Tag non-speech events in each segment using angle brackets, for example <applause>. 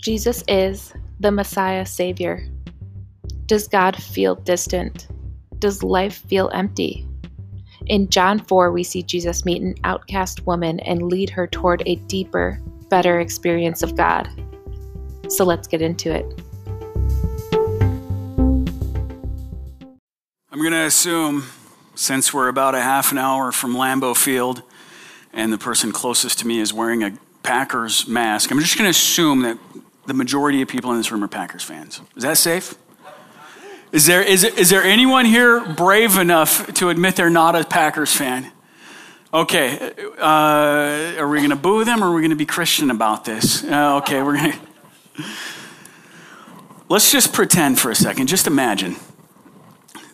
Jesus is the Messiah Savior. Does God feel distant? Does life feel empty? In John 4, we see Jesus meet an outcast woman and lead her toward a deeper, better experience of God. So let's get into it. I'm going to assume, since we're about a half an hour from Lambeau Field and the person closest to me is wearing a Packers mask, I'm just going to assume that the majority of people in this room are Packers fans. Is that safe? Is there, is, is there anyone here brave enough to admit they're not a Packers fan? Okay, uh, are we going to boo them or are we going to be Christian about this? Uh, okay, we're going to. Let's just pretend for a second, just imagine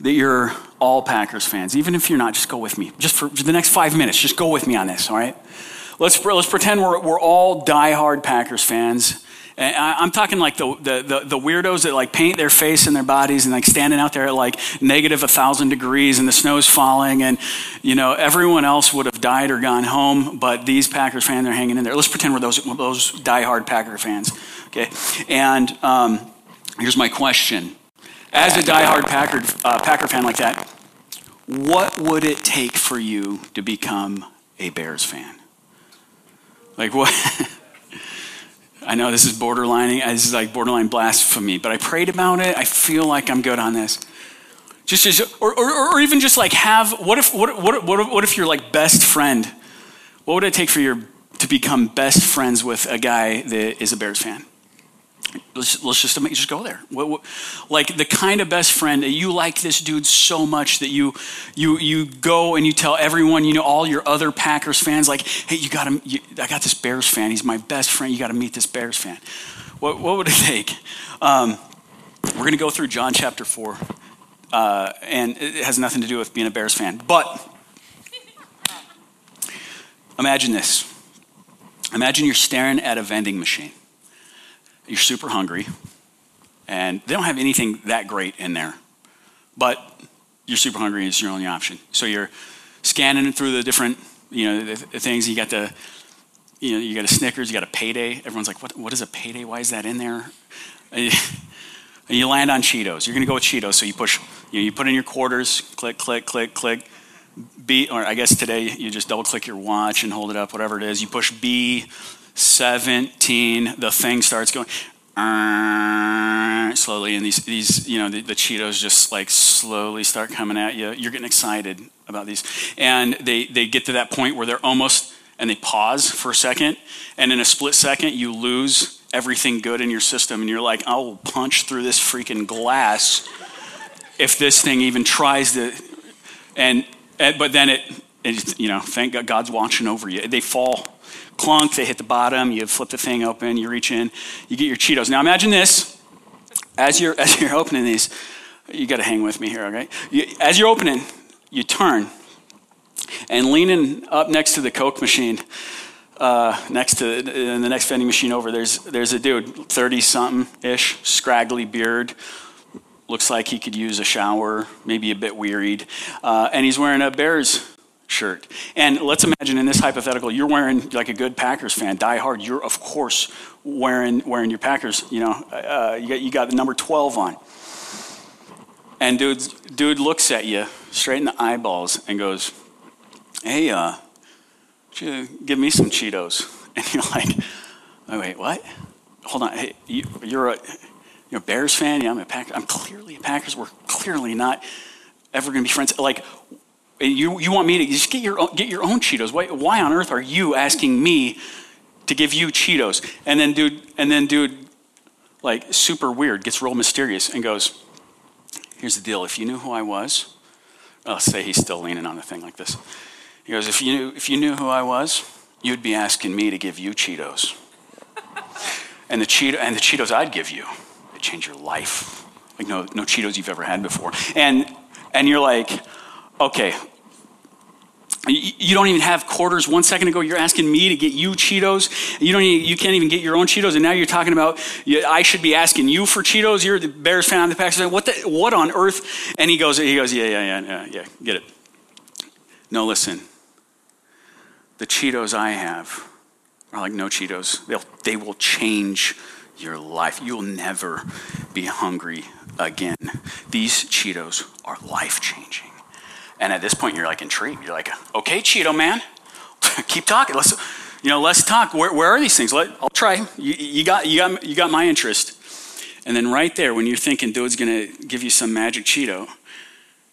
that you're all Packers fans. Even if you're not, just go with me. Just for the next five minutes, just go with me on this, all right? Let's, let's pretend we're, we're all diehard Packers fans. And I'm talking like the, the, the, the, weirdos that like paint their face and their bodies and like standing out there at like negative a thousand degrees and the snow's falling and, you know, everyone else would have died or gone home, but these Packers fans are hanging in there. Let's pretend we're those, those diehard Packer fans, okay? And um, here's my question. As a diehard Packer, uh, Packer fan like that, what would it take for you to become a Bears fan? Like what? <laughs> I know this is borderlining, uh, this is like borderline blasphemy, but I prayed about it. I feel like I'm good on this. Just, just or, or, or even just like have, what if, what, what, what, what if you're like best friend? What would it take for your, to become best friends with a guy that is a Bears fan? Let's, let's just, just go there. What, what, like the kind of best friend that you like this dude so much that you, you, you go and you tell everyone, you know, all your other Packers fans, like, hey, you got to, I got this Bears fan. He's my best friend. You got to meet this Bears fan. What, what would it <laughs> take? Um, we're to go through John chapter 4. Uh, and it has nothing to do with being a Bears fan. But imagine this. Imagine you're staring at a vending machine you're super hungry, and they don't have anything that great in there, but you're super hungry and it's your only option. So you're scanning through the different, you know, the, the things. You got the, you know, you got a Snickers, you got a payday. Everyone's like, what, what is a payday? Why is that in there? And you <laughs> land on Cheetos. You're going to go with Cheetos. So you push, you, know, you put in your quarters, click, click, click, click. B, or I guess today you just double click your watch and hold it up, whatever it is. You push B, 17, the thing starts going slowly, and these, these you know, the, the, Cheetos just like slowly start coming at you. You're getting excited about these. And they, they get to that point where they're almost, and they pause for a second, and in a split second, you lose everything good in your system, and you're like, I will punch through this freaking glass if this thing even tries to. And, and but then it, it you know, thank God God's watching over you. They fall clunk, they hit the bottom, you flip the thing open, you reach in, you get your Cheetos. Now imagine this, as you're, <laughs> as you're opening these, you got to hang with me here, okay? You, as you're opening, you turn, and leaning up next to the Coke machine, uh, next to in the next vending machine over, there's, there's a dude, 30 something ish, scraggly beard, looks like he could use a shower, maybe a bit wearied, uh, and he's wearing a Bears shirt. And let's imagine in this hypothetical, you're wearing like a good Packers fan, die hard. You're of course wearing wearing your Packers. You know, uh, you got you got the number 12 on. And dude, dude looks at you straight in the eyeballs and goes, "Hey, uh, you give me some Cheetos." <laughs> And you're like, "Oh wait, what? Hold on. Hey, you, you're a you're a Bears fan? Yeah, I'm a Packers. I'm clearly a Packers. We're clearly not ever going to be friends. Like, you, you want me to just get your, own, get your own Cheetos. Why, why on earth are you asking me to give you Cheetos? And then dude, and then dude, like super weird, gets real mysterious and goes, here's the deal. If you knew who I was, I'll say he's still leaning on the thing like this. He goes, if you, knew, if you knew who I was, you'd be asking me to give you Cheetos. <laughs> and, the Cheeto, and the Cheetos I'd give you, they change your life. Like no, no Cheetos you've ever had before. And, and you're like, Okay. You don't even have quarters. One second ago, you're asking me to get you Cheetos. You don't. Even, you can't even get your own Cheetos, and now you're talking about I should be asking you for Cheetos. You're the Bears fan, I'm the Packers fan. What the, What on earth? And he goes. He goes. Yeah, yeah, yeah, yeah, yeah. Get it. No, listen. The Cheetos I have are like no Cheetos. They'll, they will change your life. You'll never be hungry again. These Cheetos are life changing. And at this point, you're like intrigued. You're like, okay, Cheeto man, <laughs> keep talking. Let's, you know, let's talk. Where, where are these things? Let, I'll try. You, you, got, you, got, you got my interest. And then right there, when you're thinking dude's going to give you some magic Cheeto,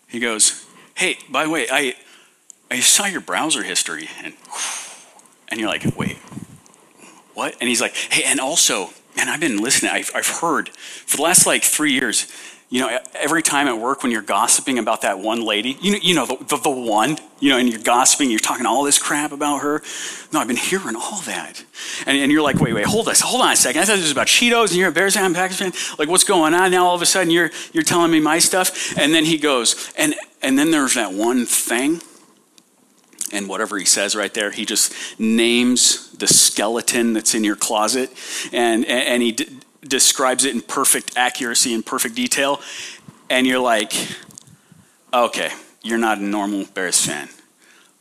he goes, hey, by the way, I, I saw your browser history. And, and you're like, wait, what? And he's like, hey, and also, man, I've been listening. I've, I've heard for the last like three years, you know, every time at work when you're gossiping about that one lady, you know, you know the, the, the, one, you know, and you're gossiping, you're talking all this crap about her. No, I've been hearing all that. And, and you're like, wait, wait, hold this, hold on a second. I thought this was about Cheetos and you're a Bears fan, Packers fan. Like, what's going on now? All of a sudden you're, you're telling me my stuff. And then he goes, and, and then there's that one thing and whatever he says right there, he just names the skeleton that's in your closet, and and he d- describes it in perfect accuracy and perfect detail, and you're like, okay, you're not a normal Bears fan.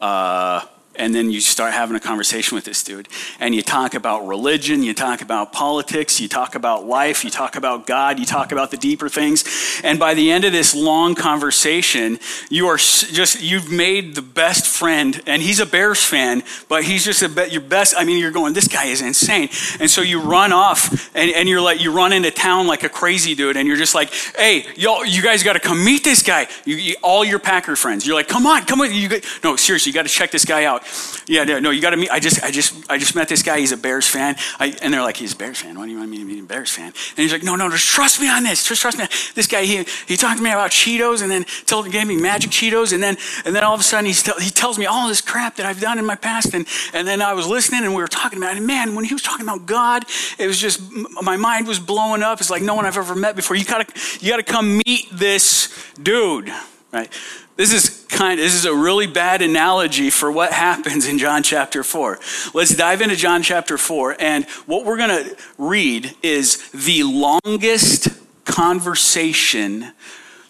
Uh, and then you start having a conversation with this dude. And you talk about religion you talk about politics you talk about life you talk about god you talk about the deeper things. And by the end of this long conversation you are just you've made the best friend. And he's a bears fan but he's just a your best i mean you're going this guy is insane. And so you run off and, and you're like you run into town like a crazy dude and you're just like hey y'all you guys got to come meet this guy. You, you, all your packer friends. You're like come on come on. You, no seriously you got to check this guy out yeah, no, you got to meet. I just, I just, I just met this guy. He's a Bears fan. I, and they're like, he's a Bears fan. Why do you want me to meet a Bears fan? And he's like, no, no, just trust me on this. Just trust me. This guy, he, he talked to me about Cheetos, and then told, gave me magic Cheetos, and then, and then all of a sudden he's he tells me all this crap that I've done in my past, and, and then I was listening, and we were talking about it. And man, when he was talking about God, it was just my mind was blowing up. It's like no one I've ever met before. You gotta, you gotta come meet this dude, right? This is kind this is a really bad analogy for what happens in John chapter 4. Let's dive into John chapter 4 and what we're going to read is the longest conversation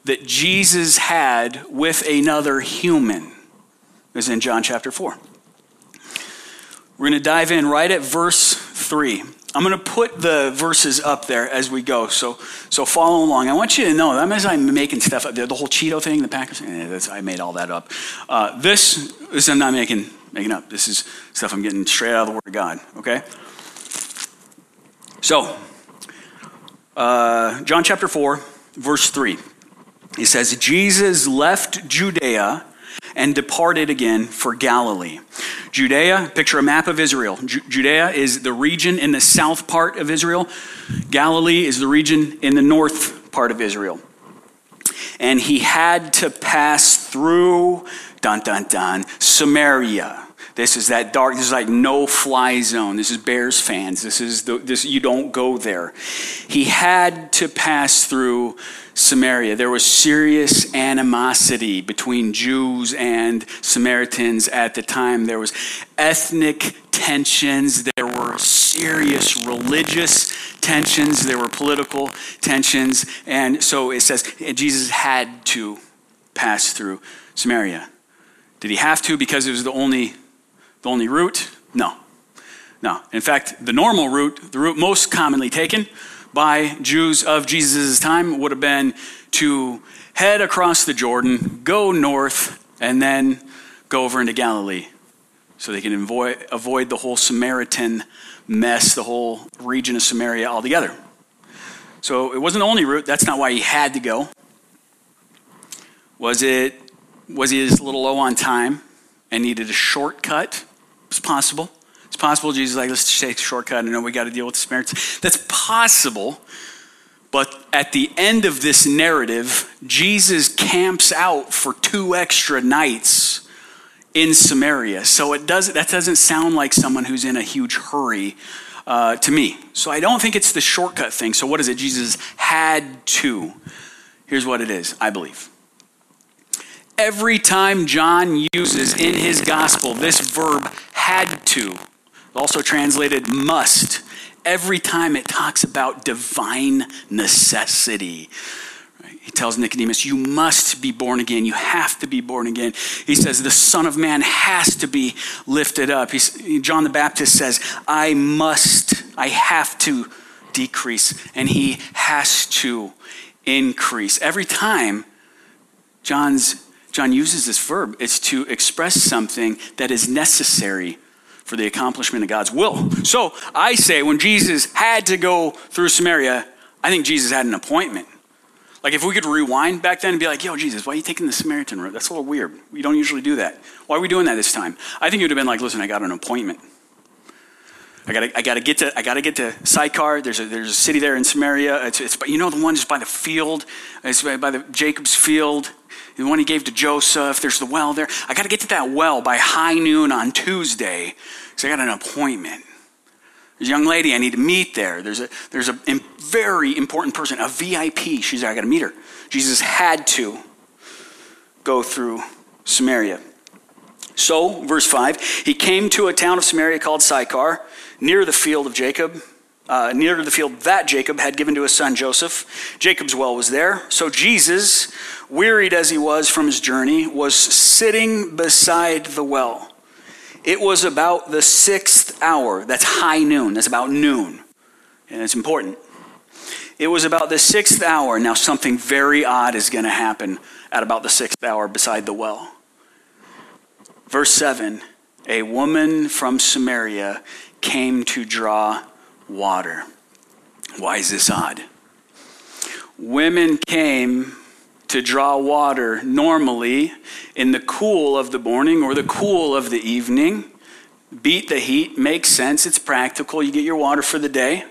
that Jesus had with another human. Is in John chapter 4. We're going to dive in right at verse 3. I'm going to put the verses up there as we go, so so follow along. I want you to know that as I'm making stuff up, the, the whole Cheeto thing, the Packers, eh, I made all that up. Uh, this, this I'm not making making up. This is stuff I'm getting straight out of the Word of God. Okay. So, uh, John chapter four, verse three. It says, Jesus left Judea and departed again for Galilee. Judea, picture a map of Israel. Ju- Judea is the region in the south part of Israel. Galilee is the region in the north part of Israel. And he had to pass through, dun dun dun, Samaria. This is that dark, this is like no fly zone. This is Bears fans. This is the, this, you don't go there. He had to pass through Samaria. There was serious animosity between Jews and Samaritans at the time. There was ethnic tensions. There were serious religious tensions. There were political tensions. And so it says Jesus had to pass through Samaria. Did he have to because it was the only, the only route? No. No. In fact, the normal route, the route most commonly taken, by Jews of Jesus' time would have been to head across the Jordan, go north, and then go over into Galilee so they can avoid, avoid the whole Samaritan mess, the whole region of Samaria altogether. So it wasn't the only route. That's not why he had to go. Was it was he just a little low on time and needed a shortcut? It's possible. It's possible Jesus like, let's take a shortcut. I know we got to deal with the Samaritans. That's possible. But at the end of this narrative, Jesus camps out for two extra nights in Samaria. So it does, that doesn't sound like someone who's in a huge hurry uh, to me. So I don't think it's the shortcut thing. So what is it? Jesus had to. Here's what it is, I believe. Every time John uses in his gospel this verb had to, also translated must, every time it talks about divine necessity. He tells Nicodemus, You must be born again. You have to be born again. He says, The Son of Man has to be lifted up. He's, John the Baptist says, I must, I have to decrease, and he has to increase. Every time John's, John uses this verb, it's to express something that is necessary for the accomplishment of God's will. So I say, when Jesus had to go through Samaria, I think Jesus had an appointment. Like if we could rewind back then and be like, yo, Jesus, why are you taking the Samaritan route? That's a little weird. We don't usually do that. Why are we doing that this time? I think it would have been like, listen, I got an appointment. I gotta, I gotta get to, I gotta get to Sychar. There's a, there's a city there in Samaria. It's, it's, you know, the one just by the field. It's by the Jacob's field. The one he gave to Joseph. There's the well there. I gotta get to that well by high noon on Tuesday because I got an appointment. There's a young lady I need to meet there. There's a, there's a very important person, a VIP. She's there. I got to meet her. Jesus had to go through Samaria. So, verse 5, he came to a town of Samaria called Sychar, near the field of Jacob, uh, near the field that Jacob had given to his son Joseph. Jacob's well was there. So, Jesus, wearied as he was from his journey, was sitting beside the well. It was about the sixth hour. That's high noon. That's about noon. And it's important. It was about the sixth hour. Now, something very odd is going to happen at about the sixth hour beside the well. Verse 7 A woman from Samaria came to draw water. Why is this odd? Women came to draw water normally in the cool of the morning or the cool of the evening. Beat the heat, makes sense, it's practical. You get your water for the day.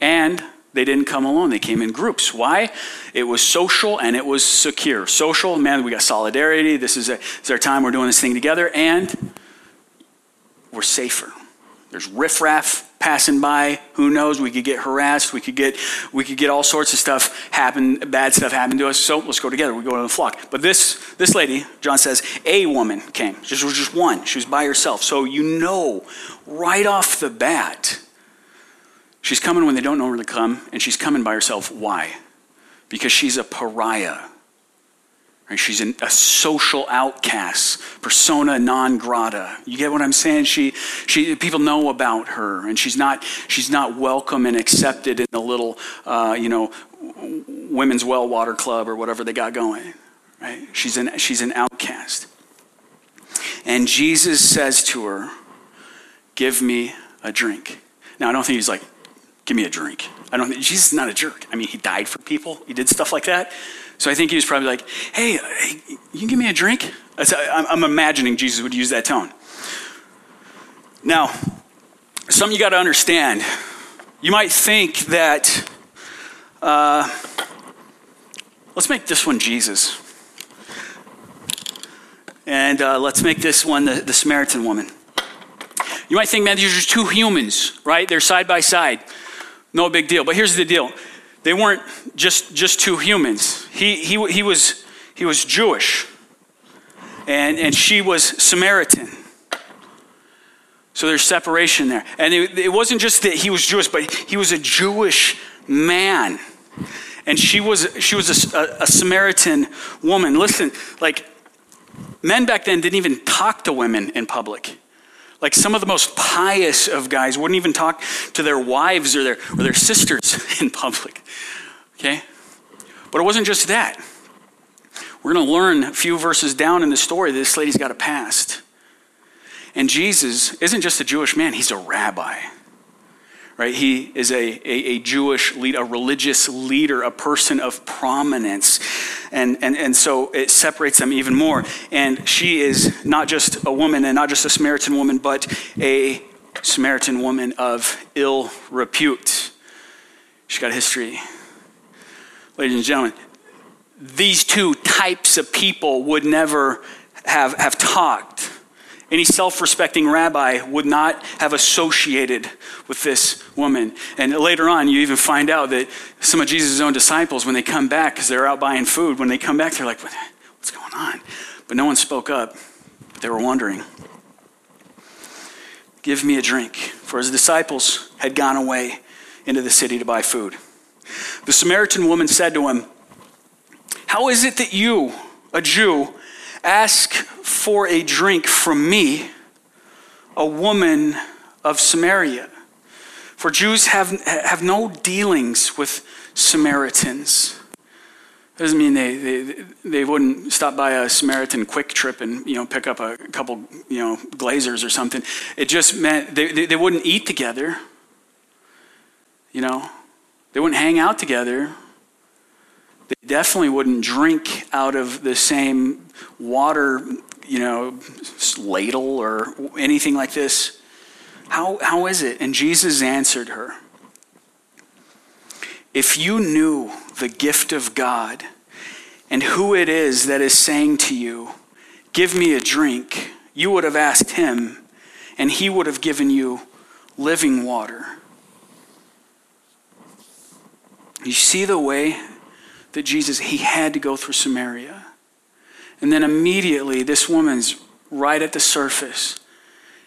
And they didn't come alone, they came in groups. Why? It was social and it was secure. Social, man, we got solidarity. This is, a, this is our time, we're doing this thing together, and we're safer. There's riffraff passing by. Who knows? We could get harassed. We could get we could get all sorts of stuff happen, bad stuff happen to us. So let's go together. We go to the flock. But this this lady, John says, a woman came. Just was just one. She was by herself. So you know right off the bat, she's coming when they don't know where to come, and she's coming by herself. Why? Because she's a pariah. Right? She's an, a social outcast, persona non grata. You get what I'm saying? She, she, people know about her, and she's not, she's not welcome and accepted in the little, uh, you know, women's well water club or whatever they got going. Right? She's an, she's an outcast. And Jesus says to her, Give me a drink. Now, I don't think he's like, Give me a drink. I don't think, Jesus is not a jerk. I mean, he died for people, he did stuff like that. So I think he was probably like, hey, hey you give me a drink? I'm imagining Jesus would use that tone. Now, something you got to understand. You might think that, uh, let's make this one Jesus. And uh, let's make this one the, the Samaritan woman. You might think, man, these are just two humans, right? They're side by side. No big deal. But here's the deal they weren't just, just two humans. He, he, he, was, he was Jewish, and, and she was Samaritan. So there's separation there. And it, it wasn't just that he was Jewish, but he was a Jewish man. And she was, she was a, a, a Samaritan woman. Listen, like, men back then didn't even talk to women in public. Like some of the most pious of guys wouldn't even talk to their wives or their, or their sisters <laughs> in public. Okay? But it wasn't just that. We're going to learn a few verses down in the story that this lady's got a past. And Jesus isn't just a Jewish man, he's a rabbi right? He is a, a, a, Jewish lead, a religious leader, a person of prominence. And, and, and so it separates them even more. And she is not just a woman and not just a Samaritan woman, but a Samaritan woman of ill repute. She's got a history. Ladies and gentlemen, these two types of people would never have, have talked any self respecting rabbi would not have associated with this woman. And later on, you even find out that some of Jesus' own disciples, when they come back, because they're out buying food, when they come back, they're like, What's going on? But no one spoke up. They were wondering. Give me a drink. For his disciples had gone away into the city to buy food. The Samaritan woman said to him, How is it that you, a Jew, Ask for a drink from me, a woman of Samaria. For Jews have, have no dealings with Samaritans. Doesn't mean they, they, they wouldn't stop by a Samaritan QuikTrip and you know pick up a couple you know glazers or something. It just meant they, they, they wouldn't eat together. You know, they wouldn't hang out together. They definitely wouldn't drink out of the same water, you know, ladle or anything like this. How, how is it? And Jesus answered her If you knew the gift of God and who it is that is saying to you, Give me a drink, you would have asked him, and he would have given you living water. You see the way that Jesus, he had to go through Samaria. And then immediately, this woman's right at the surface,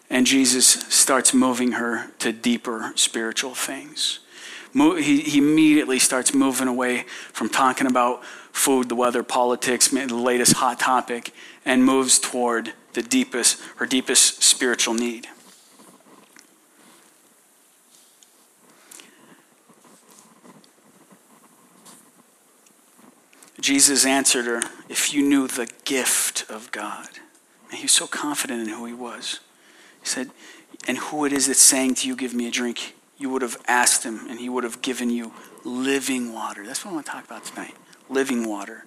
and Jesus starts moving her to deeper spiritual things. He, he immediately starts moving away from talking about food, the weather, politics, the latest hot topic, and moves toward the deepest, her deepest spiritual need. Jesus answered her, If you knew the gift of God. And he was so confident in who he was. He said, And who it is that's saying to you, Give me a drink, you would have asked him, and he would have given you living water. That's what I want to talk about tonight living water.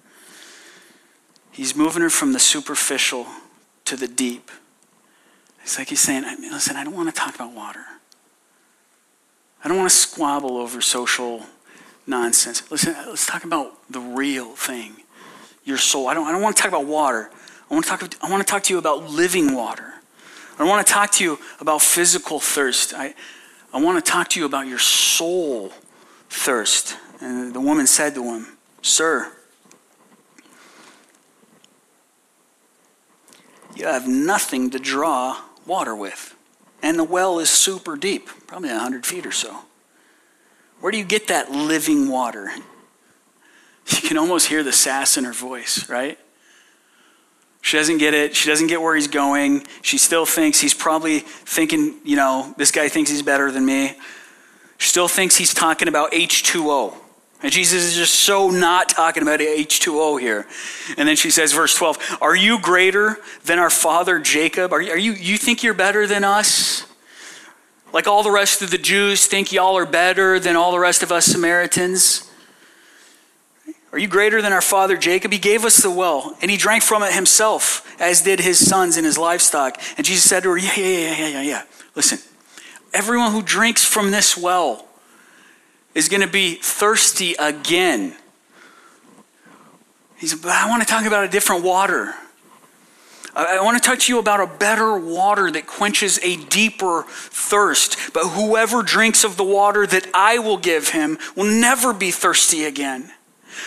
He's moving her from the superficial to the deep. It's like he's saying, Listen, I don't want to talk about water. I don't want to squabble over social nonsense. Listen, let's talk about the real thing your soul. I don't, I don't want to talk about water. I want, to talk, I want to talk to you about living water. I want to talk to you about physical thirst. I, I want to talk to you about your soul thirst. And the woman said to him, Sir, you have nothing to draw water with. And the well is super deep, probably 100 feet or so. Where do you get that living water? You can almost hear the sass in her voice, right? She doesn't get it. She doesn't get where he's going. She still thinks he's probably thinking, you know, this guy thinks he's better than me. She still thinks he's talking about H2O. And Jesus is just so not talking about H2O here. And then she says, verse 12, Are you greater than our father Jacob? Are you, are you, you think you're better than us? Like all the rest of the Jews think y'all are better than all the rest of us Samaritans? Are you greater than our father Jacob? He gave us the well, and he drank from it himself, as did his sons and his livestock. And Jesus said to her, Yeah, yeah, yeah, yeah, yeah, yeah. Listen, everyone who drinks from this well is going to be thirsty again. He said, But I want to talk about a different water. I want to talk to you about a better water that quenches a deeper thirst. But whoever drinks of the water that I will give him will never be thirsty again.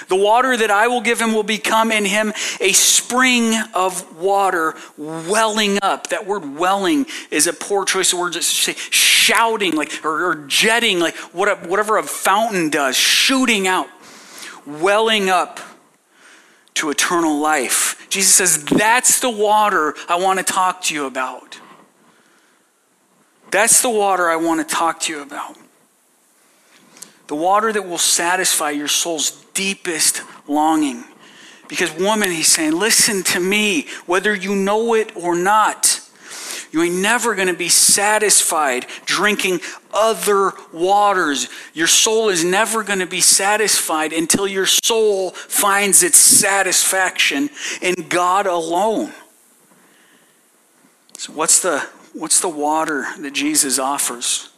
The water that I will give him will become in him a spring of water welling up. That word welling is a poor choice of words. It's shouting like or, or jetting like whatever a fountain does, shooting out, welling up to eternal life. Jesus says, That's the water I want to talk to you about. That's the water I want to talk to you about. The water that will satisfy your soul's deepest longing. Because, woman, he's saying, Listen to me, whether you know it or not. You ain't never going to be satisfied drinking other waters. Your soul is never going to be satisfied until your soul finds its satisfaction in God alone. So what's the what's the water that Jesus offers?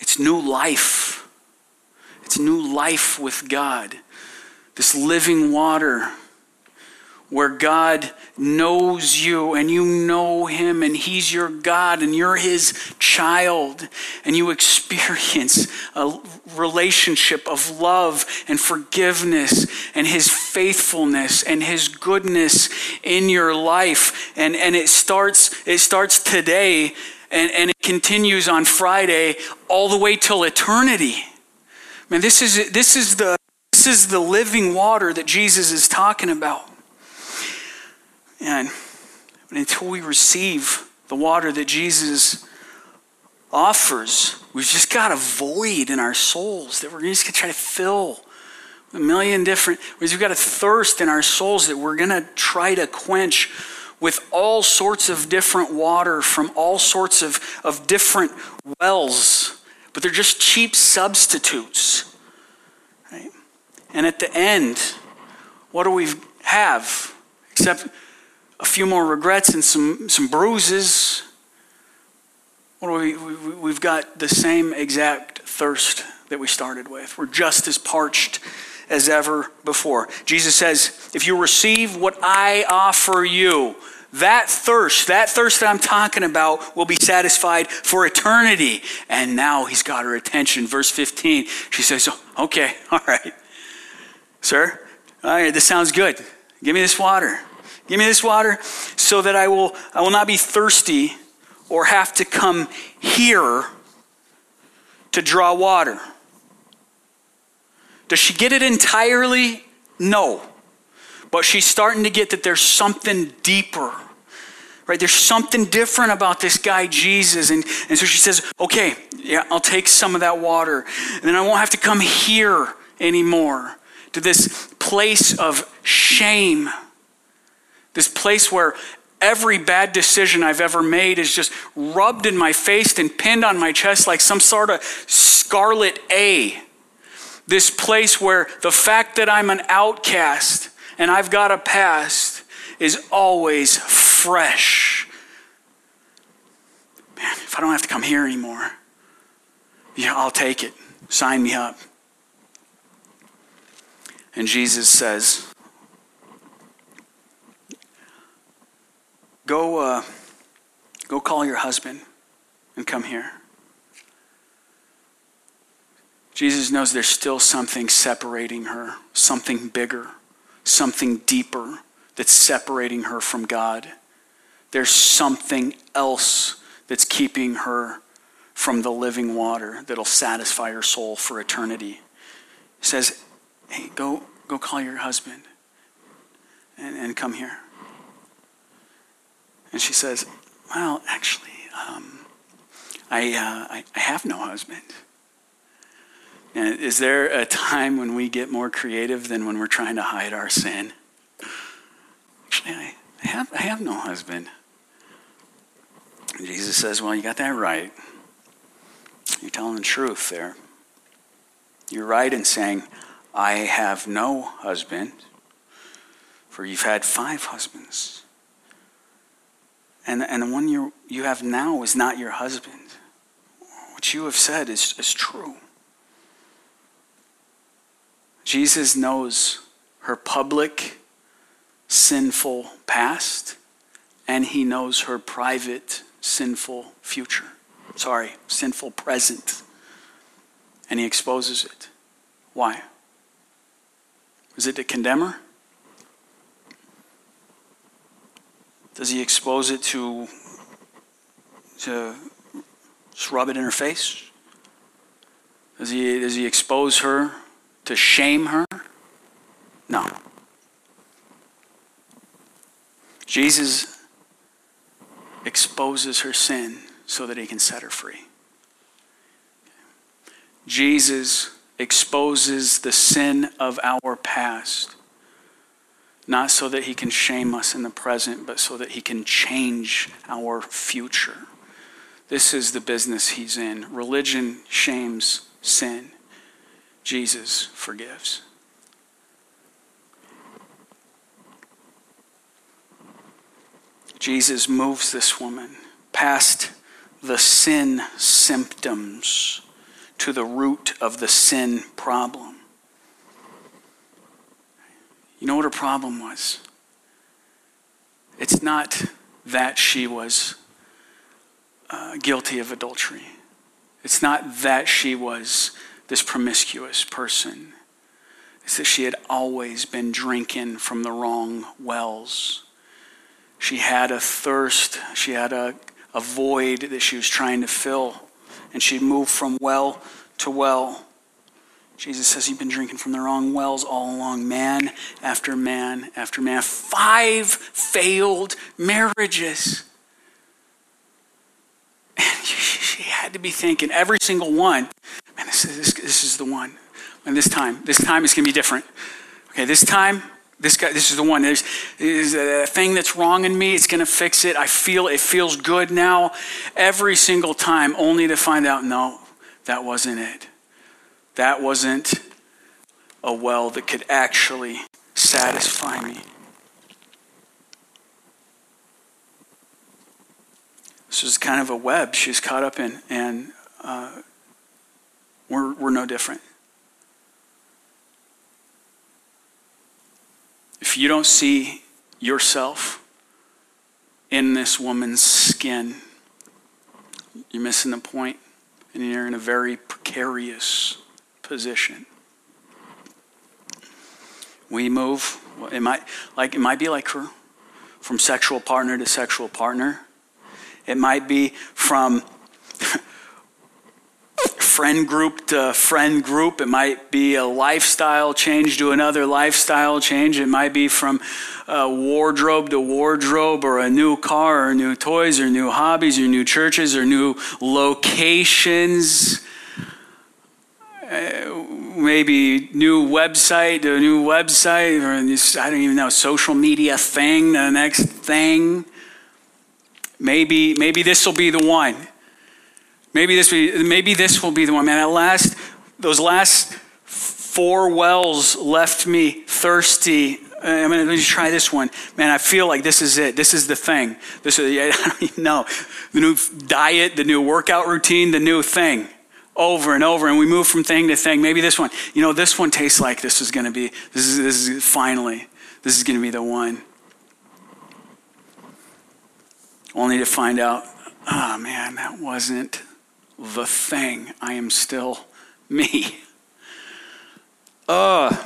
It's new life. It's new life with God. This living water where God knows you and you know him and he's your God and you're his child and you experience a relationship of love and forgiveness and his faithfulness and his goodness in your life and and it starts it starts today and, and it continues on Friday all the way till eternity. Man, this is this is the this is the living water that Jesus is talking about. And until we receive the water that Jesus offers, we've just got a void in our souls that we're just going to try to fill a million different ways. we've got a thirst in our souls that we're going to try to quench with all sorts of different water from all sorts of, of different wells but they're just cheap substitutes right and at the end what do we have except a few more regrets and some, some bruises what we, we, we've got the same exact thirst that we started with we're just as parched as ever before. Jesus says, If you receive what I offer you, that thirst, that thirst that I'm talking about, will be satisfied for eternity. And now he's got her attention. Verse 15, she says, oh, Okay, <laughs> all right. Sir, all right, this sounds good. Give me this water. Give me this water so that I will, I will not be thirsty or have to come here to draw water. Does she get it entirely? No. But she's starting to get that there's something deeper. Right? There's something different about this guy, Jesus. And, and so she says, okay, yeah, I'll take some of that water. And then I won't have to come here anymore to this place of shame. This place where every bad decision I've ever made is just rubbed in my face and pinned on my chest like some sort of scarlet A this place where the fact that I'm an outcast and I've got a past is always fresh. Man, if I don't have to come here anymore, yeah, I'll take it. Sign me up. And Jesus says, Go, uh, go call your husband and come here. Jesus knows there's still something separating her, something bigger, something deeper that's separating her from God. There's something else that's keeping her from the living water that'll satisfy her soul for eternity. He says, Hey, go, go call your husband and, and come here. And she says, Well, actually, um, I, uh, I, I have no husband. And is there a time when we get more creative than when we're trying to hide our sin? Actually, I have, I have no husband. And Jesus says, Well, you got that right. You're telling the truth there. You're right in saying, I have no husband, for you've had five husbands. And, and the one you, you have now is not your husband. What you have said is, is true. Jesus knows her public sinful past, and he knows her private sinful future. Sorry, sinful present. And he exposes it. Why? Is it to condemn her? Does he expose it to, to just rub it in her face? Does he, does he expose her to shame her? No. Jesus exposes her sin so that he can set her free. Jesus exposes the sin of our past, not so that he can shame us in the present, but so that he can change our future. This is the business he's in. Religion shames sin. Jesus forgives. Jesus moves this woman past the sin symptoms to the root of the sin problem. You know what her problem was? It's not that she was uh, guilty of adultery. It's not that she was this promiscuous person It's that she had always been drinking from the wrong wells. She had a thirst, she had a, a void that she was trying to fill, and she moved from well to well. Jesus says, You've been drinking from the wrong wells all along, man after man after man. Five failed marriages. <laughs> And she had to be thinking, every single one, man, this is, this is the one. And this time, this time is going to be different. Okay, this time, this guy, this is the one. There's, there's a thing that's wrong in me. It's going to fix it. I feel it feels good now. Every single time, only to find out, no, that wasn't it. That wasn't a well that could actually satisfy me. This is kind of a web she's caught up in, and uh, we're, we're no different. If you don't see yourself in this woman's skin, you're missing the point, and you're in a very precarious position. We move, it might, like, it might be like her, from sexual partner to sexual partner. It might be from <laughs> friend group to friend group. It might be a lifestyle change to another lifestyle change. It might be from wardrobe to wardrobe, or a new car, or new toys, or new hobbies, or new churches, or new locations. Uh, maybe new website a new website, or I don't even know, social media thing, the next thing. Maybe, maybe this will be the one. Maybe this, be, maybe this will be the one. Man, at last, those last four wells left me thirsty. Uh, I'm going to try this one. Man, I feel like this is it. This is the thing. This is, <laughs> I don't even know. The new diet, the new workout routine, the new thing. Over and over, and we move from thing to thing. Maybe this one, you know, this one tastes like this is going to be, this is, this is finally, this is going to be the one only to find out, oh man, that wasn't the thing. I am still me. <laughs> Uh,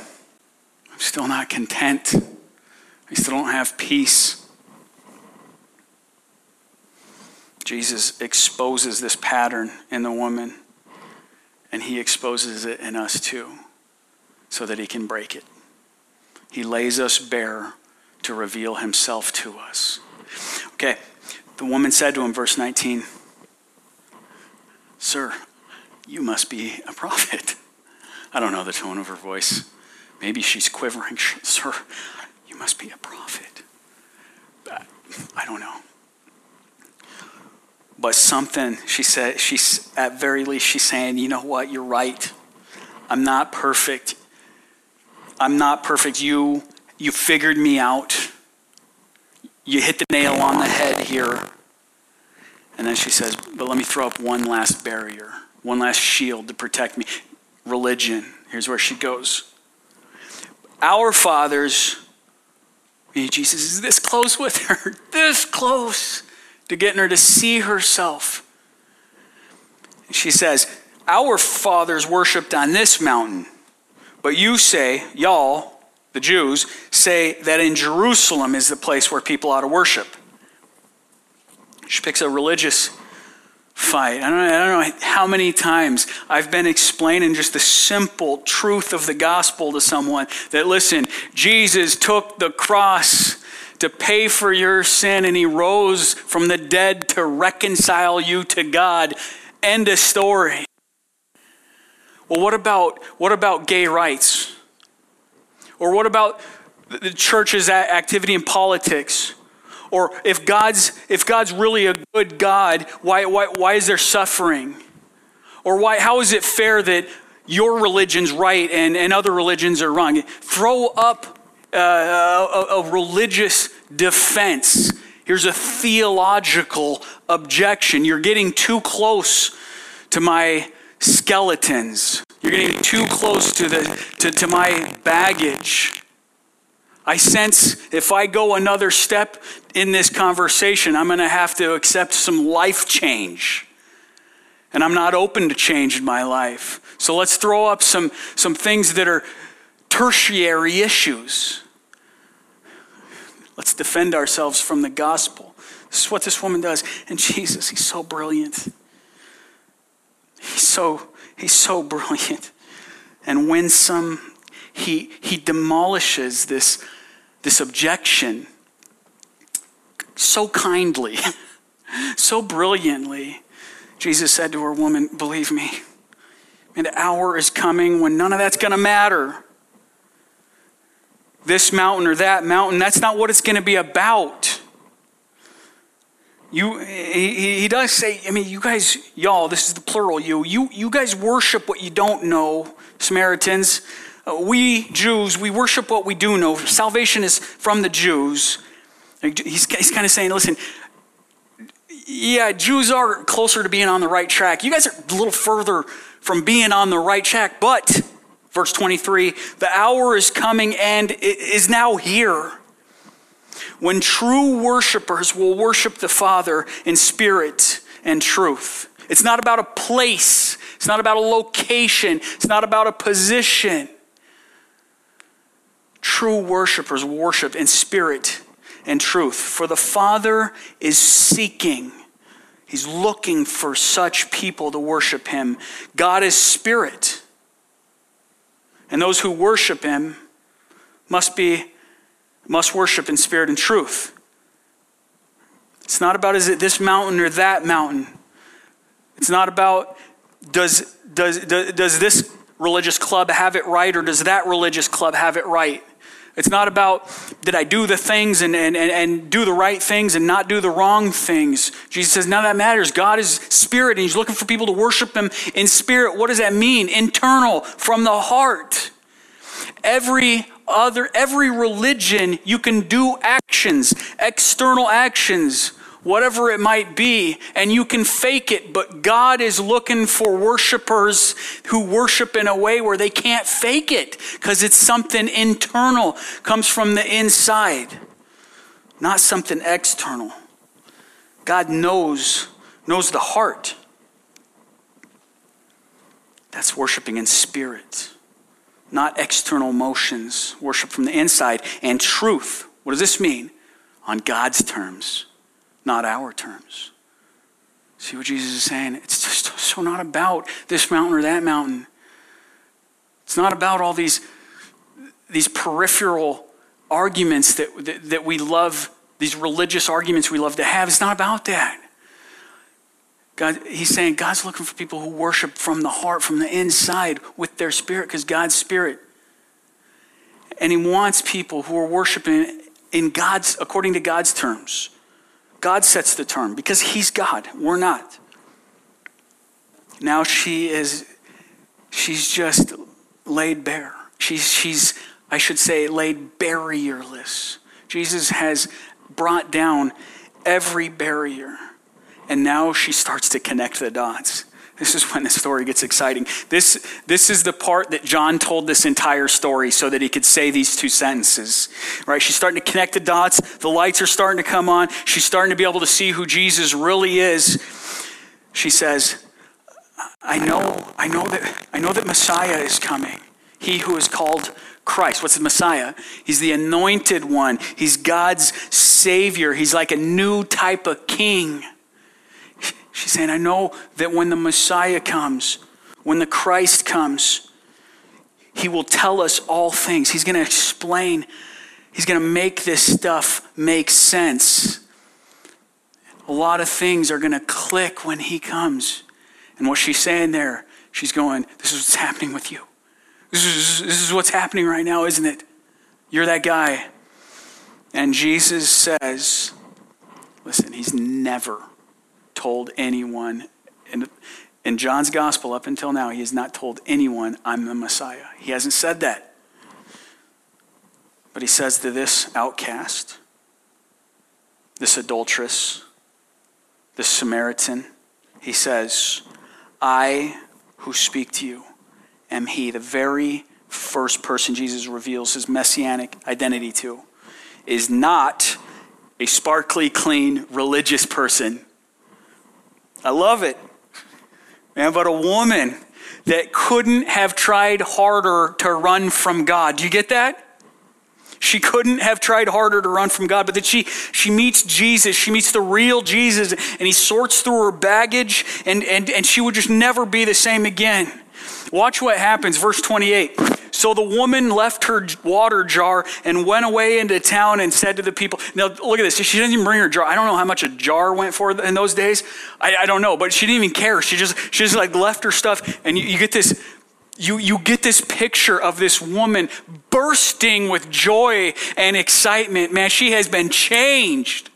I'm still not content. I still don't have peace. Jesus exposes this pattern in the woman, and he exposes it in us too, so that he can break it. He lays us bare to reveal himself to us. Okay. The woman said to him, verse 19, Sir, you must be a prophet. I don't know the tone of her voice. Maybe she's quivering. <laughs> Sir, you must be a prophet. I don't know. But something, she said, she's at very least, she's saying, you know what, you're right. I'm not perfect. I'm not perfect. You, you figured me out you hit the nail on the head here. And then she says, But let me throw up one last barrier, one last shield to protect me. Religion. Here's where she goes. Our fathers, Jesus is this close with her, <laughs> this close to getting her to see herself. She says, Our fathers worshiped on this mountain, but you say, y'all, the Jews, say that in Jerusalem is the place where people ought to worship. She picks a religious fight. I don't, I don't know how many times I've been explaining just the simple truth of the gospel to someone that, listen, Jesus took the cross to pay for your sin and he rose from the dead to reconcile you to God. End of story. Well, what about, what about gay rights? Or what about the church's activity in politics? Or if God's, if God's really a good God, why, why, why is there suffering? Or why, how is it fair that your religion's right and, and other religions are wrong? Throw up uh, a, a religious defense. Here's a theological objection. You're getting too close to my skeletons. You're getting too close to, the, to, to my baggage. I sense if I go another step in this conversation, I'm going to have to accept some life change. And I'm not open to change in my life. So let's throw up some, some things that are tertiary issues. Let's defend ourselves from the gospel. This is what this woman does. And Jesus, he's so brilliant. He's so He's so <laughs> brilliant and winsome. He, he demolishes this, this objection so kindly, <laughs> so brilliantly. Jesus said to her, Woman, believe me, an hour is coming when none of that's going to matter. This mountain or that mountain, that's not what it's going to be about. You, he, he does say, I mean, you guys, y'all, this is the plural, you, you, you guys worship what you don't know, Samaritans. Uh, we Jews, we worship what we do know. Salvation is from the Jews. He's, he's kind of saying, listen, yeah, Jews are closer to being on the right track. You guys are a little further from being on the right track, but, verse 23, the hour is coming and is now here when true worshipers will worship the Father in spirit and truth. It's not about a place, it's not about a location, it's not about a position. True worshipers worship in spirit and truth. For the Father is seeking, He's looking for such people to worship Him. God is spirit. And those who worship Him must be must worship in spirit and truth. It's not about is it this mountain or that mountain. It's not about does, does, does, does this religious club have it right or does that religious club have it right. It's not about did I do the things and, and, and do the right things and not do the wrong things. Jesus says, none of that matters. God is spirit and he's looking for people to worship him in spirit. What does that mean? Internal, from the heart. Every other, every religion, you can do actions, external actions whatever it might be, and you can fake it, but God is looking for worshipers who worship in a way where they can't fake it because it's something internal, comes from the inside, not something external. God knows knows the heart. That's worshiping in spirit, not external motions. Worship from the inside and truth. What does this mean? On God's terms not our terms. See what Jesus is saying? It's just so not about this mountain or that mountain. It's not about all these, these peripheral arguments that, that, that we love, these religious arguments we love to have. It's not about that. God, he's saying God's looking for people who worship from the heart, from the inside, with their spirit, because God's spirit. And he wants people who are worshiping in God's, according to God's terms. God sets the term because He's God. We're not. Now she is, she's just laid bare. She's, she's, I should say, laid barrierless. Jesus has brought down every barrier. And now she starts to connect the dots. This is when the story gets exciting. This, this is the part that John told this entire story so that he could say these two sentences. Right? She's starting to connect the dots. The lights are starting to come on. She's starting to be able to see who Jesus really is. She says, I know, I know that I know that Messiah is coming. He who is called Christ. What's the Messiah? He's the anointed one. He's God's savior. He's like a new type of king. She's saying, I know that when the Messiah comes, when the Christ comes, he will tell us all things. He's going to explain, he's going to make this stuff make sense. A lot of things are going to click when he comes. And what she's saying there, she's going, This is what's happening with you. This is, this is what's happening right now, isn't it? You're that guy. And Jesus says, Listen, he's never told anyone, in, in John's gospel up until now, he has not told anyone, I'm the Messiah. He hasn't said that. But he says to this outcast, this adulteress, this Samaritan, he says, I who speak to you am he. The very first person Jesus reveals his messianic identity to is not a sparkly, clean, religious person I love it. Man, but a woman that couldn't have tried harder to run from God. Do you get that? She couldn't have tried harder to run from God, but that she, she meets Jesus. She meets the real Jesus, and he sorts through her baggage, and, and, and she would just never be the same again. Watch what happens. Verse 28. So the woman left her water jar and went away into town and said to the people, Now, look at this. She didn't even bring her jar. I don't know how much a jar went for in those days. I, I don't know, but she didn't even care. She just, she just like left her stuff. And you, you get this. You, you get this picture of this woman bursting with joy and excitement. Man, she has been changed.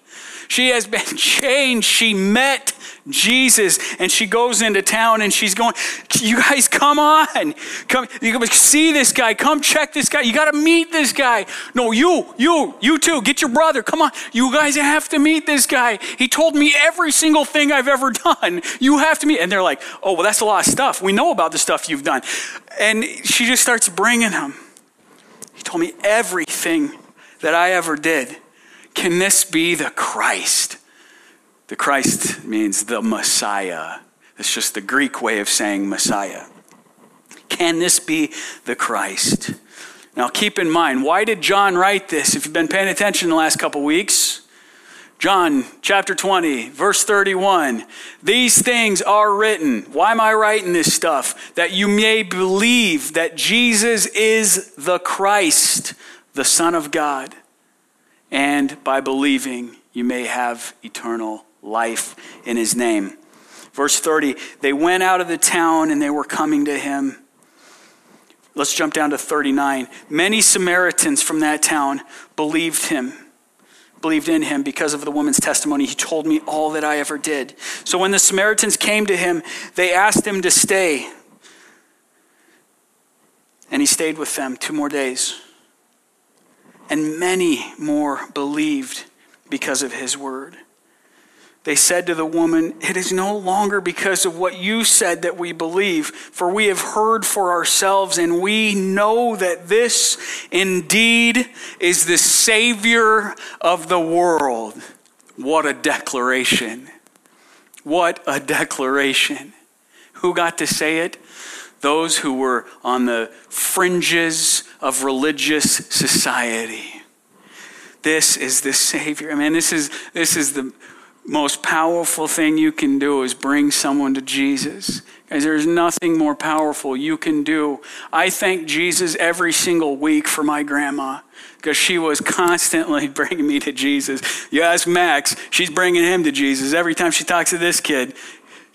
She has been <laughs> changed. She met Jesus. And she goes into town and she's going, You guys, come on. Come, you see this guy. Come check this guy. You got to meet this guy. No, you, you, you too. Get your brother. Come on. You guys have to meet this guy. He told me every single thing I've ever <laughs> done. You have to meet. And they're like, Oh, well, that's a lot of stuff. We know about the stuff you've done. And she just starts bringing him. He told me everything that I ever did. Can this be the Christ? The Christ means the Messiah. It's just the Greek way of saying Messiah. Can this be the Christ? Now, keep in mind, why did John write this? If you've been paying attention the last couple weeks, John chapter 20, verse 31. These things are written. Why am I writing this stuff? That you may believe that Jesus is the Christ, the Son of God. And by believing, you may have eternal life in his name. Verse 30 they went out of the town and they were coming to him. Let's jump down to 39. Many Samaritans from that town believed him, believed in him because of the woman's testimony. He told me all that I ever did. So when the Samaritans came to him, they asked him to stay. And he stayed with them two more days. And many more believed because of his word. They said to the woman, It is no longer because of what you said that we believe, for we have heard for ourselves, and we know that this indeed is the Savior of the world. What a declaration! What a declaration. Who got to say it? Those who were on the fringes of religious society. This is the Savior. I mean, this is, this is the most powerful thing you can do is bring someone to Jesus. Guys, there's nothing more powerful you can do. I thank Jesus every single week for my grandma because she was constantly <laughs> bringing me to Jesus. You ask Max, she's bringing him to Jesus. Every time she talks to this kid,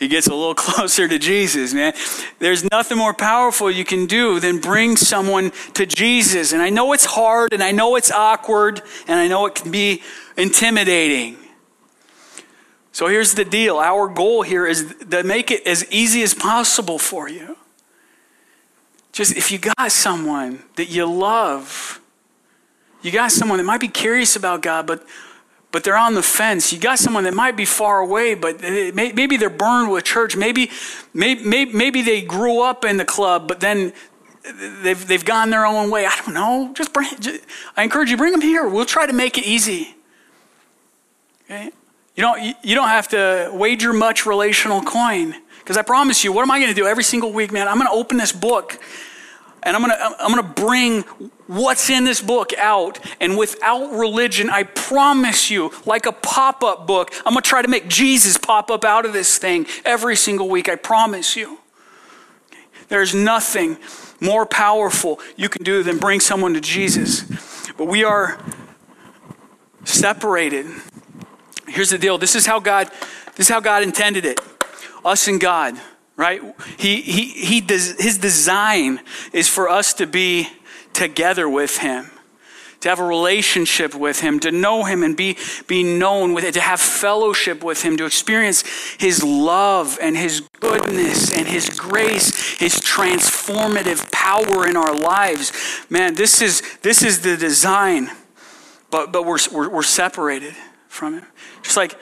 he gets a little <laughs> closer to Jesus, man. There's nothing more powerful you can do than bring someone to Jesus. And I know it's hard and I know it's awkward and I know it can be intimidating. So here's the deal our goal here is to make it as easy as possible for you. Just if you got someone that you love, you got someone that might be curious about God, but but they're on the fence. You got someone that might be far away, but maybe they're burned with church. Maybe, maybe, maybe they grew up in the club, but then they've, they've gone their own way. I don't know. Just bring, just, I encourage you, bring them here. We'll try to make it easy. Okay? You don't, you don't have to wager much relational coin. Because I promise you, what am I going to do every single week, man? I'm going to open this book and I'm going to I'm going to bring what's in this book out. And without religion, I promise you, like a pop up book, I'm going to try to make Jesus pop up out of this thing every single week. I promise you. There's nothing more powerful you can do than bring someone to Jesus. But we are separated Here's the deal. This is how God, this is how God intended it. Us and God, right? He, he, he does, his design is for us to be together with him to have a relationship with him, to know him and be, be known with it, to have fellowship with him, to experience his love and his goodness and his grace, his transformative power in our lives. Man, this is, this is the design, but, but we're, we're, we're separated from him. Just like,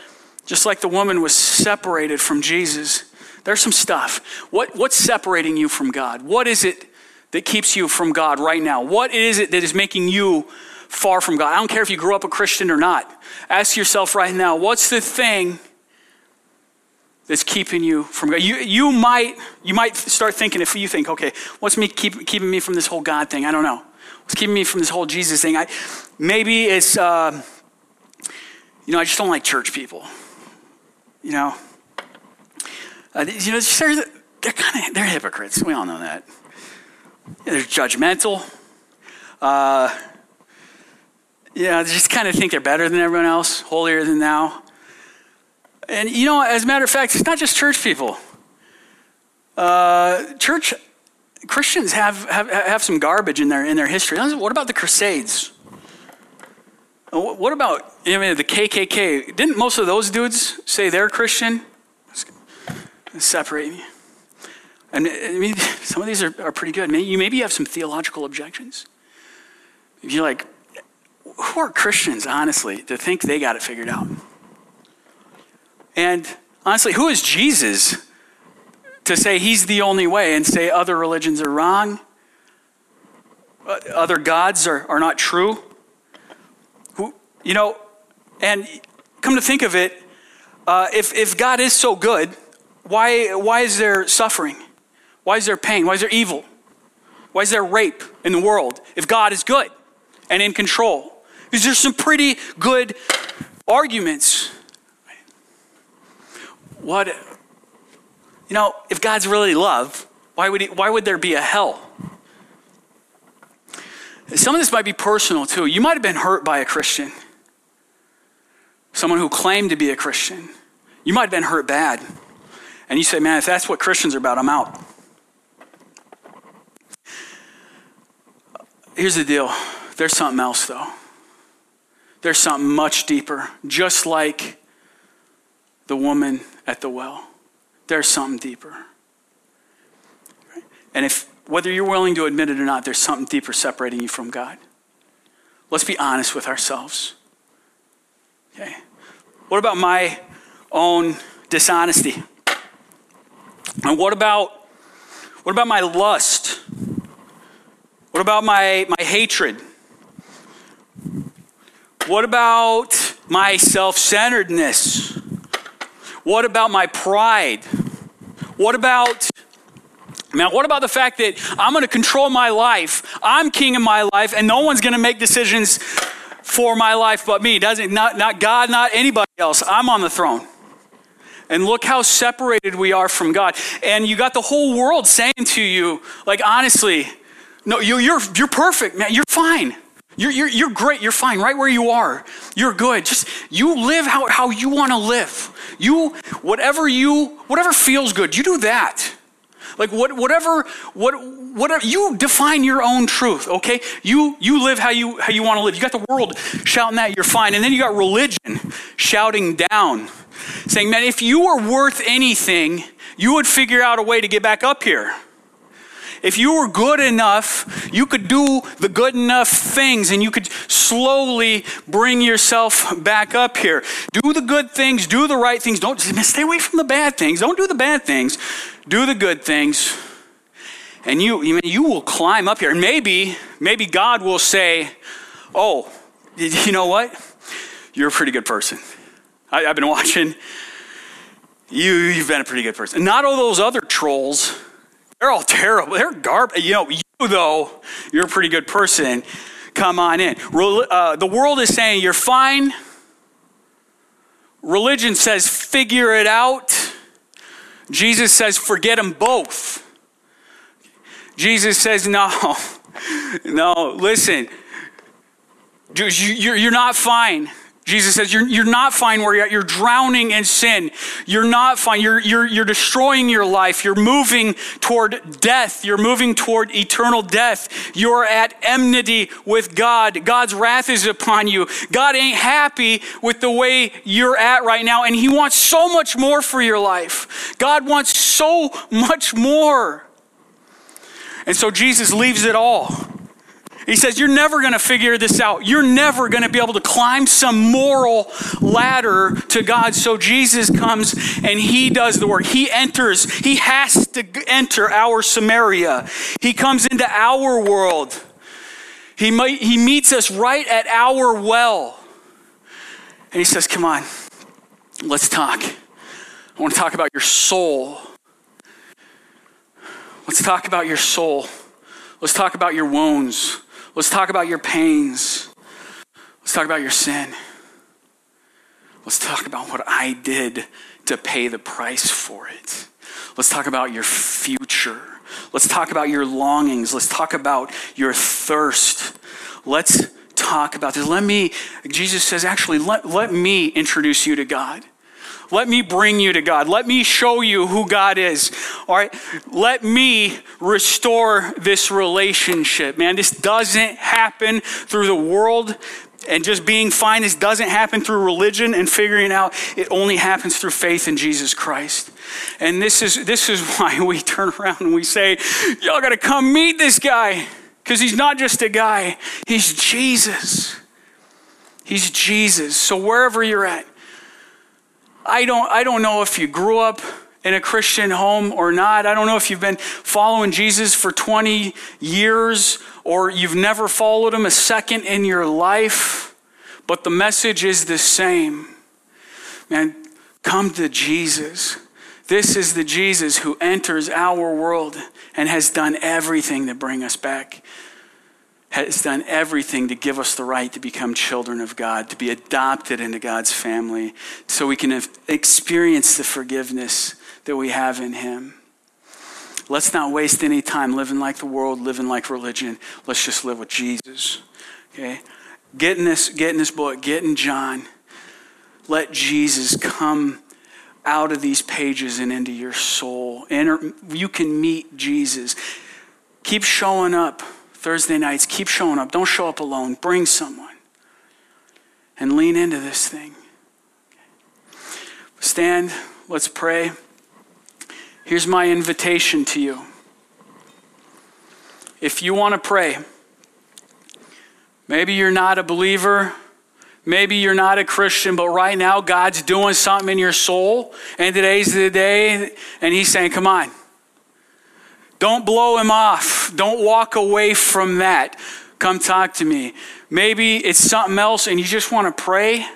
just like the woman was separated from Jesus, there's some stuff. What, what's separating you from God? What is it that keeps you from God right now? What is it that is making you far from God? I don't care if you grew up a Christian or not. Ask yourself right now, what's the thing that's keeping you from God? You, you, might, you might start thinking, if you think, okay, what's me keep, keeping me from this whole God thing? I don't know. What's keeping me from this whole Jesus thing? I, maybe it's. Uh, you know, I just don't like church people. You know, uh, you know, they're, they're kind of they're hypocrites. We all know that. they're judgmental. Uh, yeah, they just kind of think they're better than everyone else, holier than thou. And you know, as a matter of fact, it's not just church people. Uh, church Christians have, have, have some garbage in their, in their history. What about the Crusades? What about I mean, the KKK? Didn't most of those dudes say they're Christian? Separate me. And I mean, <laughs> some of these are, are pretty good. Maybe, you maybe have some theological objections. You're like, who are Christians, honestly, to think they got it figured out? And honestly, who is Jesus to say he's the only way and say other religions are wrong? Uh, other gods are, are not true? You know, and come to think of it, uh, if, if God is so good, why, why is there suffering? Why is there pain? Why is there evil? Why is there rape in the world if God is good and in control? These are some pretty good arguments. What, you know, if God's really love, why would, he, why would there be a hell? Some of this might be personal too. You might have been hurt by a Christian, someone who claimed to be a Christian. You might have been hurt bad. And you say, man, if that's what Christians are about, I'm out. Here's the deal there's something else, though. There's something much deeper, just like the woman at the well. There's something deeper. And if whether you're willing to admit it or not, there's something deeper separating you from God. Let's be honest with ourselves. Okay. What about my own dishonesty? And what about what about my lust? What about my, my hatred? What about my self centeredness? What about my pride? What about now, what about the fact that I'm going to control my life? I'm king of my life, and no one's going to make decisions for my life but me. Doesn't not, not God, not anybody else. I'm on the throne. And look how separated we are from God. And you got the whole world saying to you, like, honestly, no, you, you're, you're perfect, man. You're fine. You're, you're, you're great. You're fine right where you are. You're good. Just you live how, how you want to live. You, whatever you, whatever feels good, you do that. Like what, whatever, what, whatever, you define your own truth, okay? You, you live how you, how you want to live. You got the world shouting that, you're fine. And then you got religion shouting down saying, man, if you were worth anything, you would figure out a way to get back up here. If you were good enough, you could do the good enough things and you could slowly bring yourself back up here. Do the good things, do the right things. Don't stay away from the bad things. Don't do the bad things. Do the good things. And you, you will climb up here. And maybe, maybe God will say, Oh, you know what? You're a pretty good person. I, have been watching. You, you've been a pretty good person. Not all those other trolls. They're all terrible. They're garbage. You know, you though, you're a pretty good person. Come on in. Uh, the world is saying you're fine. Religion says figure it out. Jesus says forget them both. Jesus says no, <laughs> no. Listen, you're not fine. Jesus says, you're, you're not fine where you're at. You're drowning in sin. You're not fine. You're, you're, you're destroying your life. You're moving toward death. You're moving toward eternal death. You're at enmity with God. God's wrath is upon you. God ain't happy with the way you're at right now, and He wants so much more for your life. God wants so much more. And so Jesus leaves it all. He says, You're never going to figure this out. You're never going to be able to climb some moral ladder to God. So Jesus comes and he does the work. He enters, he has to enter our Samaria. He comes into our world. He, might, he meets us right at our well. And he says, Come on, let's talk. I want to talk about your soul. Let's talk about your soul. Let's talk about your wounds. Let's talk about your pains. Let's talk about your sin. Let's talk about what I did to pay the price for it. Let's talk about your future. Let's talk about your longings. Let's talk about your thirst. Let's talk about this. Let me, Jesus says, actually, let, let me introduce you to God. Let me bring you to God. Let me show you who God is. All right. Let me restore this relationship. Man, this doesn't happen through the world and just being fine. This doesn't happen through religion and figuring out. It only happens through faith in Jesus Christ. And this is, this is <laughs> why we turn around and we say, Y'all got to come meet this guy. Because he's not just a guy, he's Jesus. He's Jesus. So wherever you're at, I don't, I don't know if you grew up in a Christian home or not. I don't know if you've been following Jesus for 20 years or you've never followed him a second in your life, but the message is the same. Man, come to Jesus. This is the Jesus who enters our world and has done everything to bring us back has done everything to give us the right to become children of God, to be adopted into God's family, so we can experience the forgiveness that we have in Him. Let's not waste any time living like the world, living like religion. Let's just live with Jesus. Okay? Get in this, get in this book, get in John. Let Jesus come out of these pages and into your soul. Enter, you can meet Jesus. Keep showing up Thursday nights, keep showing up. Don't show up alone. Bring someone and lean into this thing. Stand, let's pray. Here's my invitation to you. If you want to pray, maybe you're not a believer, maybe you're not a Christian, but right now God's doing something in your soul, and today's the day, and He's saying, Come on, don't blow him off. Don't walk away from that. Come talk to me. Maybe it's something else and you just want to pray.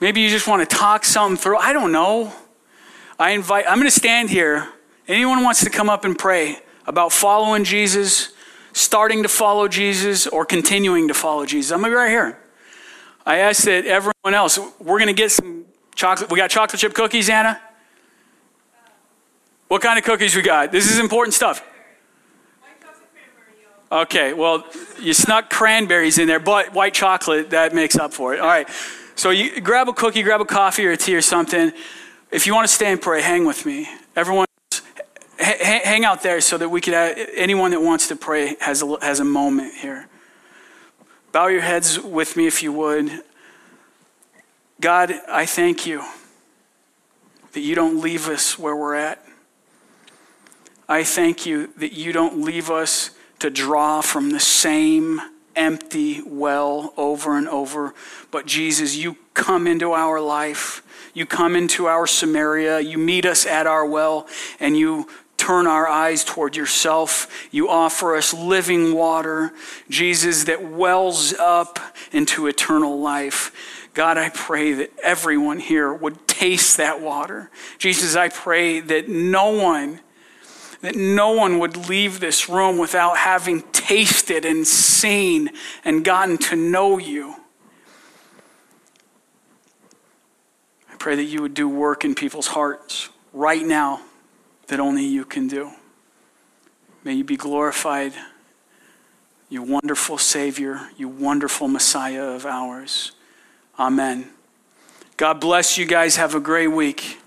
Maybe you just want to talk something through. I don't know. I invite, I'm going to stand here. Anyone wants to come up and pray about following Jesus, starting to follow Jesus, or continuing to follow Jesus? I'm going to be right here. I ask that everyone else, we're going to get some chocolate. We got chocolate chip cookies, Anna? What kind of cookies we got? This is important stuff. Okay, well, you snuck cranberries in there, but white chocolate, that makes up for it. All right. So you grab a cookie, grab a coffee or a tea or something. If you want to stay and pray, hang with me. Everyone, hang out there so that we could, have, anyone that wants to pray has a, has a moment here. Bow your heads with me if you would. God, I thank you that you don't leave us where we're at. I thank you that you don't leave us to draw from the same empty well over and over. But Jesus, you come into our life. You come into our Samaria. You meet us at our well and you turn our eyes toward yourself. You offer us living water, Jesus, that wells up into eternal life. God, I pray that everyone here would taste that water. Jesus, I pray that no one that no one would leave this room without having tasted and seen and gotten to know you. I pray that you would do work in people's hearts right now that only you can do. May you be glorified, you wonderful Savior, you wonderful Messiah of ours. Amen. God bless you guys. Have a great week.